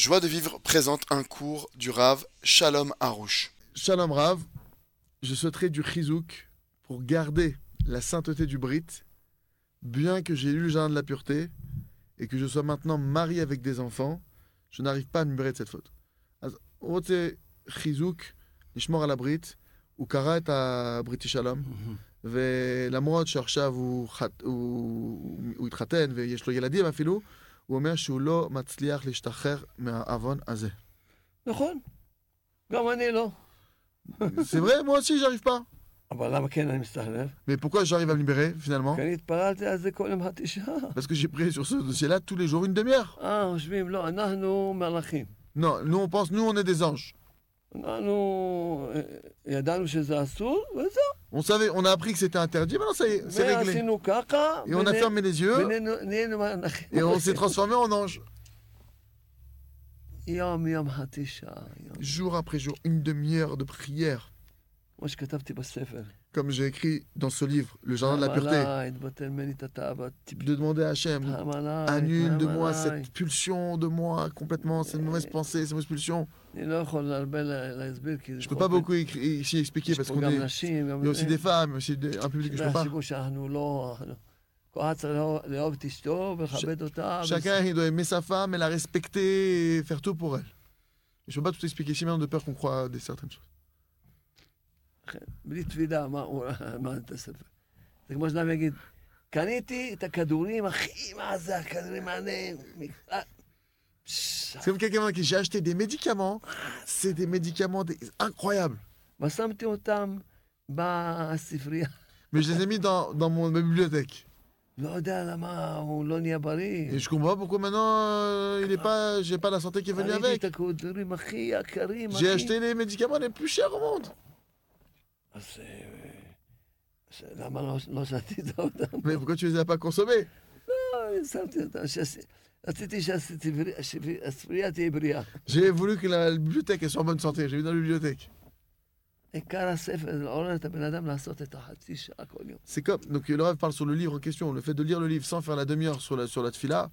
Joie de vivre présente un cours du Rav Shalom Harouche. Shalom Rav, je souhaiterais du chizouk pour garder la sainteté du Brit, bien que j'ai eu le jardin de la pureté et que je sois maintenant marié avec des enfants, je n'arrive pas à me libérer de cette faute. אז הוא רוצה חיזוק, לשמור על הברית, הוא קרא את הבריתי שלום, ולמרות שעכשיו הוא, חת, הוא, הוא התחתן ויש לו ילדים אפילו, הוא אומר שהוא לא מצליח להשתחרר מהעוון הזה. נכון, גם אני לא. C'est vrai, moi aussi j'arrive pas. אבל למה כן אני מסתחרר? Mais pourquoi j'arrive à me libérer finalement כי אני התפללתי על זה כל יום התשעה. Parce que j'ai prié sur ce dossier-là tous les jours une demi-heure. אה, חושבים, לא, אנחנו מלאכים. Non, nous on pense, nous on est des anges. אנחנו אה, ידענו שזה אסור, וזהו. On savait, on a appris que c'était interdit, maintenant ça y est, c'est réglé. ועשינו ככה, Et on a fermé les yeux ונהיינו מלאכים. et on s'est transformé en ange. יום יום התשעה, יום. Jour après jour, une demi-heure de prière. Comme j'ai écrit dans ce livre, Le Jardin de la Pureté, de demander à Hachem, annule de moi cette pulsion de moi complètement, cette mauvaise pensée, cette mauvaise pulsion. Je ne peux pas beaucoup ici expliquer parce qu'on est. A aussi des femmes, aussi un public que je ne peux pas. Chacun il doit aimer sa femme et la respecter et faire tout pour elle. Je ne peux pas tout expliquer ici, maintenant de peur qu'on croit des certaines choses. בלי תפילה, מה הוא למד את הספר. זה כמו שאדם יגיד, קניתי את הכדורים הכי, מה זה הכדורים האלה? אה, פש, C'est comme quelqu'un qui j'ai acheté des médicaments. C'est des médicaments des- incroyables. ושמתי אותם בספרייה. Mais je les ai mis dans, dans mon, ma bibliothèque. לא יודע למה הוא לא נהיה בריא. Et je comprends pas pourquoi maintenant euh, il est pas, j'ai pas la santé qui est venue קניתי avec. את הכדורים הכי יקרים. J'ai הכי- acheté les médicaments les plus chers au monde. C'est. c'est. Mais pourquoi tu ne les as pas consommés? J'ai voulu que la bibliothèque soit en bonne santé. J'ai vu dans la bibliothèque. C'est comme. Donc le rêve parle sur le livre en question. Le fait de lire le livre sans faire la demi-heure sur la, sur la tfila.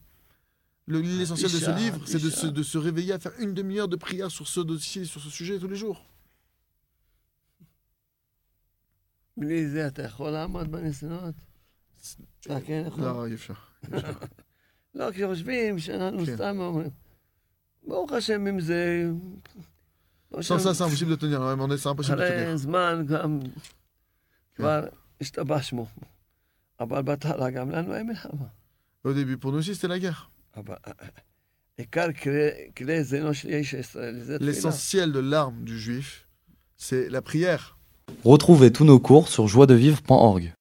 L'essentiel de ce livre, c'est de, de, se réveiller à faire une demi-heure de prière sur ce dossier, sur ce sujet tous les jours. בלי זה אתה יכול לעמוד בניסיונות? אה, כן יכול? Non, il est לא, כי חושבים שאנחנו כן. סתם אומרים. ברוך השם אם זה... לא Sans שם- ça, c'est impossible de tenir. hein, on est- C'est impossible de tenir. אחרי זמן גם כבר השתבשנו. אבל בהתחלה גם לנו היה מלחמה. Au début, pour nous aussi, c'était la guerre. אבל אה, עיקר כלי- כלי זינו של איש הישראלי זה תפילה. L'essentiel de l'arme du juif, c'est la prière. Retrouvez tous nos cours sur joiedevivre.org.